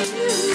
you.